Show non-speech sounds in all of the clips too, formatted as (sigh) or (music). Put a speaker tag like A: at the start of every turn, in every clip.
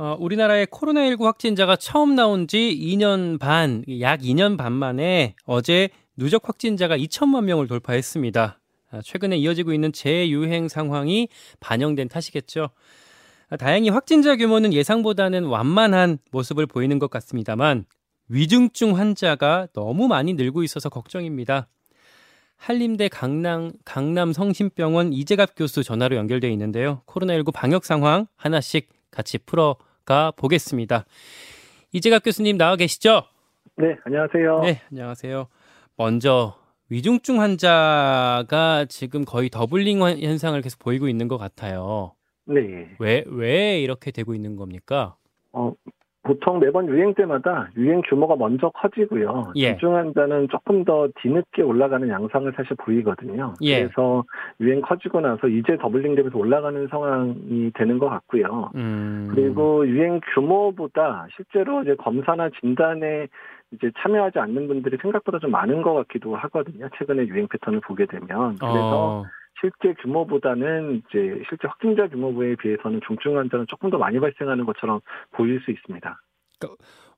A: 어, 우리나라의 코로나19 확진자가 처음 나온 지 2년 반, 약 2년 반 만에 어제 누적 확진자가 2천만 명을 돌파했습니다. 아, 최근에 이어지고 있는 재유행 상황이 반영된 탓이겠죠. 아, 다행히 확진자 규모는 예상보다는 완만한 모습을 보이는 것 같습니다만 위중증 환자가 너무 많이 늘고 있어서 걱정입니다. 한림대 강남, 강남 성심병원 이재갑 교수 전화로 연결돼 있는데요. 코로나19 방역 상황 하나씩 같이 풀어 가 보겠습니다. 이재갑 교수님 나와 계시죠?
B: 네, 안녕하세요.
A: 네, 안녕하세요. 먼저 위중증 환자가 지금 거의 doubling 현상을 계속 보이고 있는 것 같아요.
B: 네.
A: 왜, 왜 이렇게 되고 있는 겁니까?
B: 어, 보통 매번 유행 때마다 유행 규모가 먼저 커지고요.
A: 예.
B: 중증 환자는 조금 더 뒤늦게 올라가는 양상을 사실 보이거든요.
A: 예.
B: 그래서 유행 커지고 나서 이제 doubling 되면서 올라가는 상황이 되는 것 같고요.
A: 음.
B: 그리고 유행 규모보다 실제로 이제 검사나 진단에 이제 참여하지 않는 분들이 생각보다 좀 많은 것 같기도 하거든요. 최근에 유행 패턴을 보게 되면. 그래서
A: 어,
B: 실제 규모보다는 이제 실제 확진자 규모에 비해서는 중증 환자는 조금 더 많이 발생하는 것처럼 보일 수 있습니다.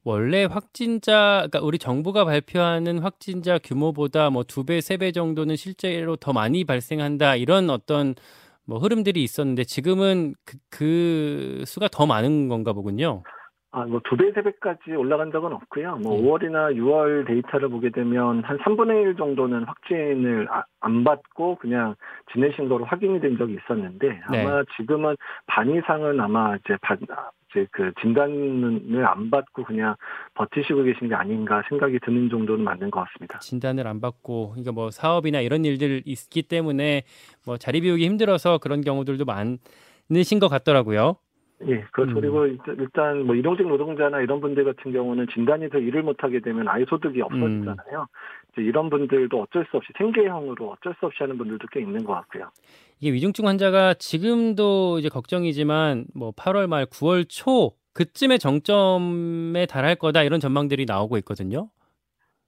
A: 원래 확진자, 그러니까 우리 정부가 발표하는 확진자 규모보다 뭐 두 배, 세 배 정도는 실제로 더 많이 발생한다 이런 어떤 뭐 흐름들이 있었는데 지금은 그, 그 수가 더 많은 건가 보군요.
B: 아, 뭐 두 배, 세 배까지 올라간 적은 없고요. 뭐
A: 예.
B: 5월이나 6월 데이터를 보게 되면 한 3분의 1 정도는 확진을 아- 안 받고 그냥 지내신 거로 확인이 된 적이 있었는데
A: 네.
B: 아마 지금은 반 이상은 아마 이제 받, 이제 그 진단을 안 받고 그냥 버티시고 계신 게 아닌가 생각이 드는 정도는 맞는 것 같습니다.
A: 진단을 안 받고 그러니까 뭐 사업이나 이런 일들 있기 때문에 뭐 자리 비우기 힘들어서 그런 경우들도 많으신 것 같더라고요.
B: 예, 그렇죠.
A: 음.
B: 그리고 일단- 뭐 일용직 노동자나 이런 분들 같은 경우는 진단이 더 일을 못하게 되면 아예 소득이 없어지잖아요. 이제 이런 분들도 어쩔 수 없이 생계형으로 어쩔 수 없이 하는 분들도 꽤 있는 것 같고요.
A: 이게 위중증 환자가 지금도 이제 걱정이지만 뭐 8월 말 9월 초 그쯤에 정점에 달할 거다 이런 전망들이 나오고 있거든요.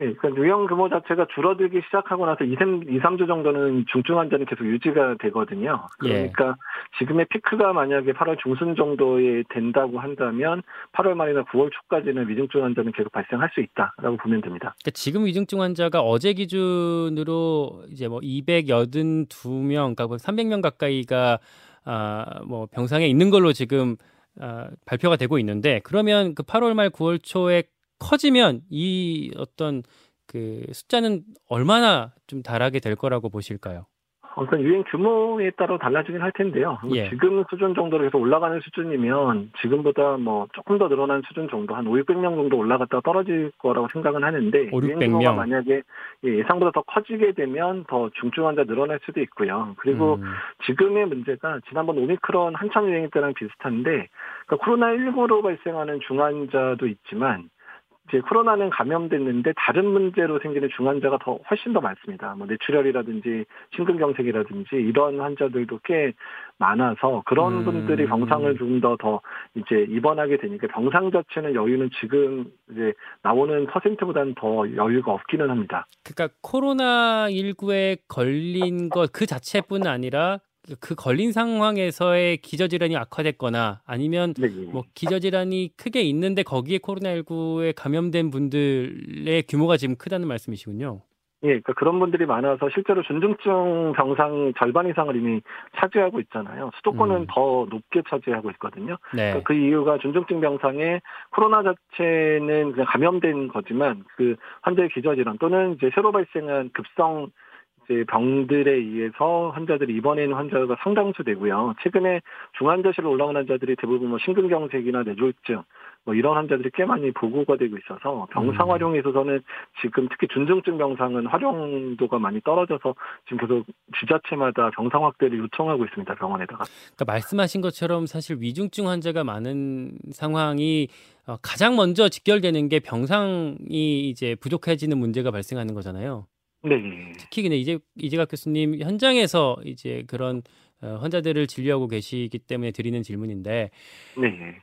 B: 예, 그러니까 유형 규모 자체가 줄어들기 시작하고 나서 2, 3, 2, 3주 정도는 중증 환자는 계속 유지가 되거든요.
A: 예.
B: 그러니까 지금의 피크가 만약에 8월 중순 정도에 된다고 한다면 8월 말이나 9월 초까지는 위중증 환자는 계속 발생할 수 있다라고 보면 됩니다.
A: 그러니까 지금 위중증 환자가 어제 기준으로 이제 뭐 282명, 그러니까 300명 가까이가 아, 뭐 병상에 있는 걸로 지금 아, 발표가 되고 있는데 그러면 그 8월 말 9월 초에 커지면 이 어떤 그 숫자는 얼마나 좀 달하게 될 거라고 보실까요?
B: 우선 유행 규모에 따라 달라지긴 할 텐데요. 뭐
A: 예.
B: 지금 수준 정도로 계속 올라가는 수준이면 지금보다 뭐 조금 더 늘어난 수준 정도 한 5, 600명 정도 올라갔다 떨어질 거라고 생각은 하는데
A: 5,
B: 유행
A: 600
B: 규모가
A: 명.
B: 만약에 예, 예상보다 더 커지게 되면 더 중증 환자 늘어날 수도 있고요. 그리고
A: 음,
B: 지금의 문제가 지난번 오미크론 한참 유행 때랑 비슷한데 그러니까 코로나19로 발생하는 중환자도 있지만 이제 코로나는 감염됐는데 다른 문제로 생기는 중환자가 더 훨씬 더 많습니다. 뭐 뇌출혈이라든지 심근경색이라든지 이런 환자들도 꽤 많아서 그런
A: 음.
B: 분들이 병상을 좀 더더 이제 입원하게 되니까 병상 자체는 여유는 지금 이제 나오는 퍼센트보다는 더 여유가 없기는 합니다.
A: 그러니까 코로나 19에 걸린 것 그 자체뿐 아니라 그 걸린 상황에서의 기저질환이 악화됐거나 아니면
B: 네.
A: 뭐 기저질환이 크게 있는데 거기에 코로나19에 감염된 분들의 규모가 지금 크다는 말씀이시군요.
B: 예, 그러니까 그런 분들이 많아서 실제로 준중증 병상 절반 이상을 이미 차지하고 있잖아요. 수도권은
A: 음.
B: 더 높게 차지하고 있거든요.
A: 네.
B: 그러니까 그 이유가 준중증 병상에 코로나 자체는 그냥 감염된 거지만 그 환자의 기저질환 또는 이제 새로 발생한 급성 이제 병들에 의해서 환자들이 입원해 있는 환자가 상당수 되고요. 최근에 중환자실로 올라온 환자들이 대부분 뭐 심근경색이나 뇌졸중 뭐 이런 환자들이 꽤 많이 보고가 되고 있어서 병상
A: 음.
B: 활용에 있어서는 지금 특히 준중증 병상은 활용도가 많이 떨어져서 지금 계속 지자체마다 병상 확대를 요청하고 있습니다. 병원에다가.
A: 그러니까 말씀하신 것처럼 사실 위중증 환자가 많은 상황이 어, 가장 먼저 직결되는 게 병상이 이제 부족해지는 문제가 발생하는 거잖아요.
B: 네.
A: 특히 근데 이제 이재갑 교수님 현장에서 이제 그런 어, 환자들을 진료하고 계시기 때문에 드리는 질문인데
B: 네.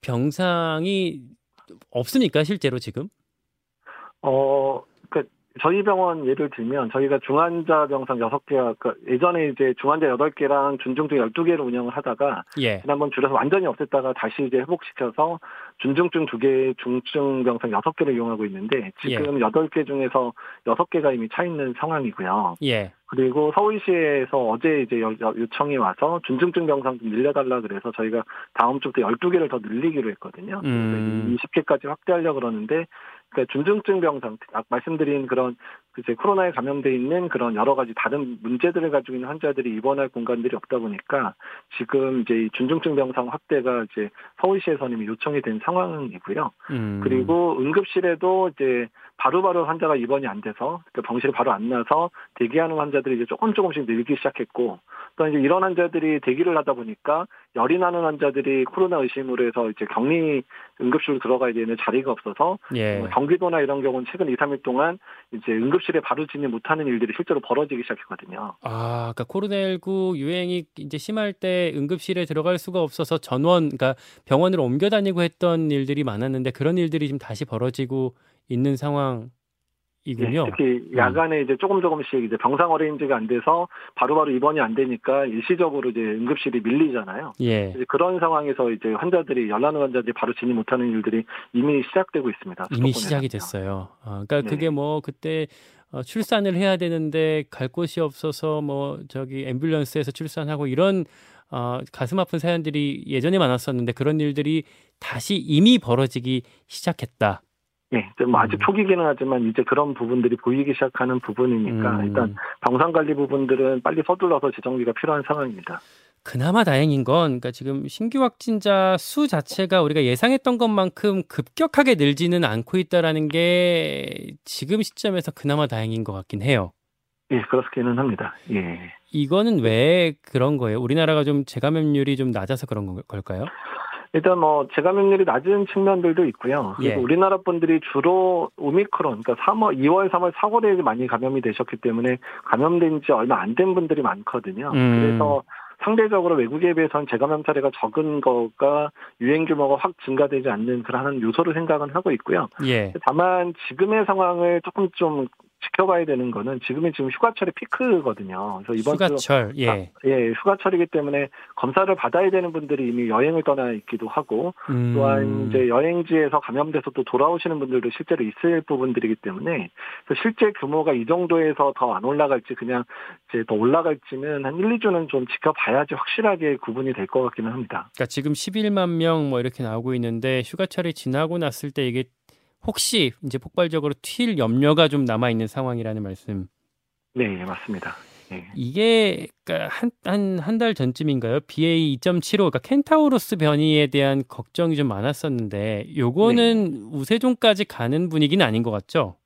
A: 병상이 없습니까 실제로 지금?
B: 어, 그러니까 저희 병원 예를 들면 저희가 중환자 병상 6개와 그 예전에 이제 중환자 8개랑 중증증 12개를 운영을 하다가 예. 지난번 줄여서 완전히 없앴다가 다시 이제 회복시켜서 중증증 2개, 중증 병상 6개를 이용하고 있는데 지금 예. 8개 중에서 6개가 이미 차 있는 상황이고요. 예. 그리고 서울시에서 어제 이제 요청이 와서 중증증 병상 좀 늘려달라 그래서 저희가 다음 주부터 12개를 더 늘리기로 했거든요. 음. 20개까지 확대하려고 그러는데 그러니까 중증증 병상, 아까 말씀드린 그런 이제 코로나에 감염돼 있는 그런 여러 가지 다른 문제들을 가지고 있는 환자들이 입원할 공간들이 없다 보니까 지금 이제 중증증 병상 확대가 이제 서울시에서는 이미 요청이 된 상황이고요. 음. 그리고 응급실에도 이제 바로바로 바로 환자가 입원이 안 돼서 그 병실에 바로 안 나서 대기하는 환자들이 이제 조금 조금씩 늘기 시작했고 또 이제 이런 환자들이 대기를 하다 보니까 열이 나는 환자들이 코로나 의심으로 해서 이제 격리 응급실로 들어가야 되는 자리가 없어서 예. 뭐 경기도나 이런 경우는 최근 2, 3일 동안 이제 응급실 에 바로 진입 못하는 일들이 실제로 벌어지기 시작했거든요.
A: 아, 그러니까 코로나19 유행이 이제 심할 때 응급실에 들어갈 수가 없어서 전원, 그러니까 병원으로 옮겨 다니고 했던 일들이 많았는데 그런 일들이 지금 다시 벌어지고 있는 상황. 이군요.
B: 예, 특히 야간에 음. 이제 조금 조금씩 이제 병상 어레인지가 안 돼서 바로바로 바로 입원이 안 되니까 일시적으로 이제 응급실이 밀리잖아요. 예. 그런 상황에서 이제 환자들이 열나는 환자들이 바로 진입 못하는 일들이 이미 시작되고 있습니다.
A: 이미 시작이 됐어요. 어, 그러니까 네. 그게 뭐 그때 어, 출산을 해야 되는데 갈 곳이 없어서 뭐 저기 앰뷸런스에서 출산하고 이런 어, 가슴 아픈 사연들이 예전에 많았었는데 그런 일들이 다시 이미 벌어지기 시작했다.
B: 예, 뭐 아직 음. 초기기는 하지만 이제 그런 부분들이 보이기 시작하는 부분이니까 음. 일단 병상 관리 부분들은 빨리 서둘러서 재정비가 필요한 상황입니다.
A: 그나마 다행인 건 그러니까 지금 신규 확진자 수 자체가 우리가 예상했던 것만큼 급격하게 늘지는 않고 있다라는 게 지금 시점에서 그나마 다행인 것 같긴 해요.
B: 예, 그렇기는 합니다. 예.
A: 이거는 왜 그런 거예요? 우리나라가 좀 재감염률이 좀 낮아서 그런 걸까요?
B: 일단 뭐 재감염률이 낮은 측면들도 있고요. 그리고 예. 우리나라 분들이 주로 오미크론, 그러니까 3월, 2월, 3월, 4월에 많이 감염이 되셨기 때문에 감염된 지 얼마 안 된 분들이 많거든요. 음. 그래서 상대적으로 외국에 비해서는 재감염 사례가 적은 거가 유행 규모가 확 증가되지 않는 그러한 요소를 생각은 하고 있고요. 예. 다만 지금의 상황을 조금 좀 지켜봐야 되는 거는 지금이 지금 휴가철의 피크거든요.
A: 그래서 이번 휴가철, 주, 예. 아,
B: 예, 휴가철이기 때문에 검사를 받아야 되는 분들이 이미 여행을 떠나 있기도 하고 음. 또한 이제 여행지에서 감염돼서 또 돌아오시는 분들도 실제로 있을 부분들이기 때문에 실제 규모가 이 정도에서 더 안 올라갈지 그냥 이제 더 올라갈지는 한 1, 2주는 좀 지켜봐야지 확실하게 구분이 될 것 같기는 합니다.
A: 그러니까 지금 11만 명 뭐 이렇게 나오고 있는데 휴가철이 지나고 났을 때 이게 혹시 이제 폭발적으로 튈 염려가 좀 남아 있는 상황이라는 말씀.
B: 네, 맞습니다. 네.
A: 이게 그러니까 한한 한 달 전쯤인가요? BA 2.75 그러니까 켄타우로스 변이에 대한 걱정이 좀 많았었는데 요거는 네. 우세종까지 가는 분위기는 아닌 것 같죠?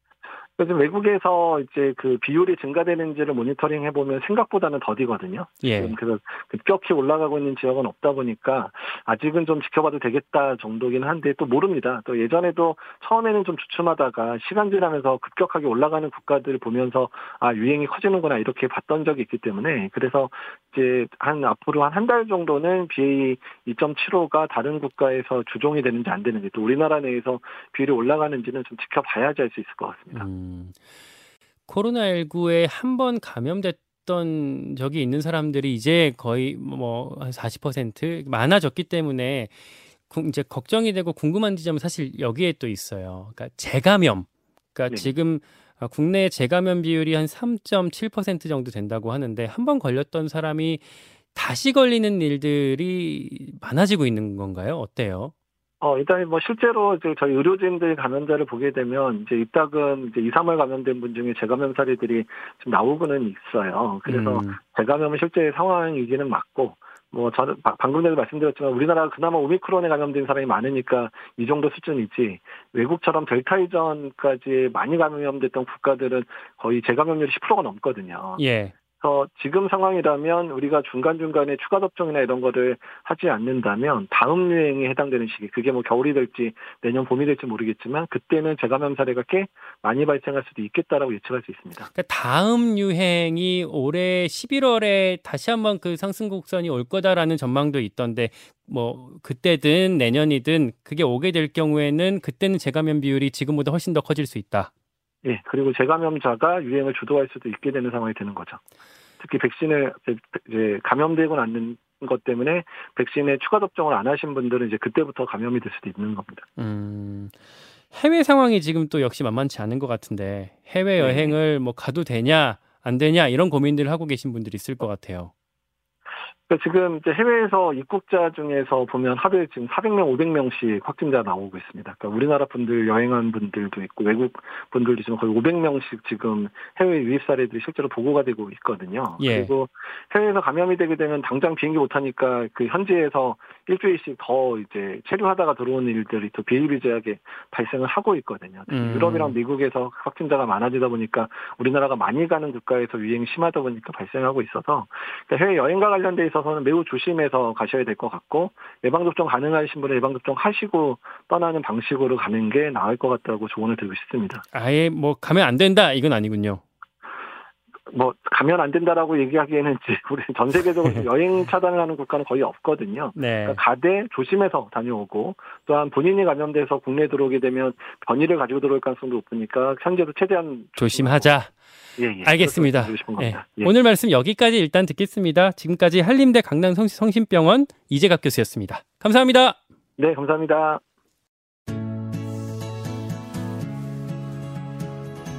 B: 요즘 외국에서 이제 그 비율이 증가되는지를 모니터링 해보면 생각보다는 더디거든요. 예. 그래서 급격히 올라가고 있는 지역은 없다 보니까 아직은 좀 지켜봐도 되겠다 정도긴 한데 또 모릅니다. 또 예전에도 처음에는 좀 주춤하다가 시간 지나면서 급격하게 올라가는 국가들 을 보면서 아 유행이 커지는구나 이렇게 봤던 적이 있기 때문에 그래서 이제 한 앞으로 한 한 달 정도는 BA 2.75가 다른 국가에서 주종이 되는지 안 되는지 또 우리나라 내에서 비율이 올라가는지는 좀 지켜봐야지 알수 있을 것 같습니다. 음. 음,
A: 코로나19에 한 번 감염됐던 적이 있는 사람들이 이제 거의 뭐 한 40% 많아졌기 때문에 이제 걱정이 되고 궁금한 지점은 사실 여기에 또 있어요. 그러니까 재감염. 그러니까 네. 지금 어, 국내 재감염 비율이 한 3.7% 정도 된다고 하는데 한 번 걸렸던 사람이 다시 걸리는 일들이 많아지고 있는 건가요? 어때요?
B: 어, 일단 뭐 실제로 이제 저희 의료진들 감염자를 보게 되면 이제 입닥은 이제 2, 3월 감염된 분 중에 재감염 사례들이 좀 나오고는 있어요. 그래서 음. 재감염은 실제 상황이기는 맞고 뭐 저는 방금 전에 말씀드렸지만 우리나라가 그나마 오미크론에 감염된 사람이 많으니까 이 정도 수준이지 외국처럼 델타 이전까지 많이 감염됐던 국가들은 거의 재감염률이 10%가 넘거든요. 예. 그래서 지금 상황이라면 우리가 중간중간에 추가 접종이나 이런 거를 하지 않는다면 다음 유행에 해당되는 시기, 그게 뭐 겨울이 될지 내년 봄이 될지 모르겠지만 그때는 재감염 사례가 꽤 많이 발생할 수도 있겠다라고 예측할 수 있습니다.
A: 그러니까 다음 유행이 올해 11월에 다시 한번 그 상승 곡선이 올 거다라는 전망도 있던데 뭐 그때든 내년이든 그게 오게 될 경우에는 그때는 재감염 비율이 지금보다 훨씬 더 커질 수 있다.
B: 예, 그리고 재감염자가 유행을 주도할 수도 있게 되는 상황이 되는 거죠. 특히 백신을 이제 감염되고 않는 것 때문에 백신에 추가 접종을 안 하신 분들은 이제 그때부터 감염이 될 수도 있는 겁니다.
A: 음, 해외 상황이 지금 또 역시 만만치 않은 것 같은데 해외
B: 네.
A: 여행을 뭐 가도 되냐 안 되냐 이런 고민들을 하고 계신 분들이 있을 것 같아요.
B: 그러니까 지금 이제 해외에서 입국자 중에서 보면 하루에 지금 400명, 500명씩 확진자 나오고 있습니다. 그러니까 우리나라 분들 여행한 분들도 있고 외국 분들도 지금 거의 500명씩 지금 해외 유입 사례들이 실제로 보고가 되고 있거든요.
A: 예.
B: 그리고 해외에서 감염이 되게 되면 당장 비행기 못 타니까 그 현지에서 일주일씩 더 이제 체류하다가 들어오는 일들이 또 비일비재하게 발생을 하고 있거든요.
A: 음.
B: 유럽이랑 미국에서 확진자가 많아지다 보니까 우리나라가 많이 가는 국가에서 유행이 심하다 보니까 발생하고 있어서 그러니까 해외 여행과 관련돼 있어 서는 매우 조심해서 가셔야 될 것 같고 예방접종 가능하신 분은 예방접종 하시고 떠나는 방식으로 가는 게 나을 것 같다고 조언을 드리고 싶습니다.
A: 아예 뭐 가면 안 된다 이건 아니군요.
B: 뭐 가면 안 된다라고 얘기하기에는 이제 (laughs) 우리 전 세계적으로 (laughs) 여행 차단을 하는 국가는 거의 없거든요.
A: 네.
B: 그러니까 가되 조심해서 다녀오고 또한 본인이 감염돼서 국내에 들어오게 되면 변이를 가지고 들어올 가능성도 높으니까 현재도 최대한
A: 조심하자.
B: 예, 예.
A: 알겠습니다. 예.
B: 예.
A: 오늘 말씀 여기까지 일단 듣겠습니다. 지금까지 한림대 강남 성- 성심병원 이재갑 교수였습니다. 감사합니다.
B: 네, 감사합니다.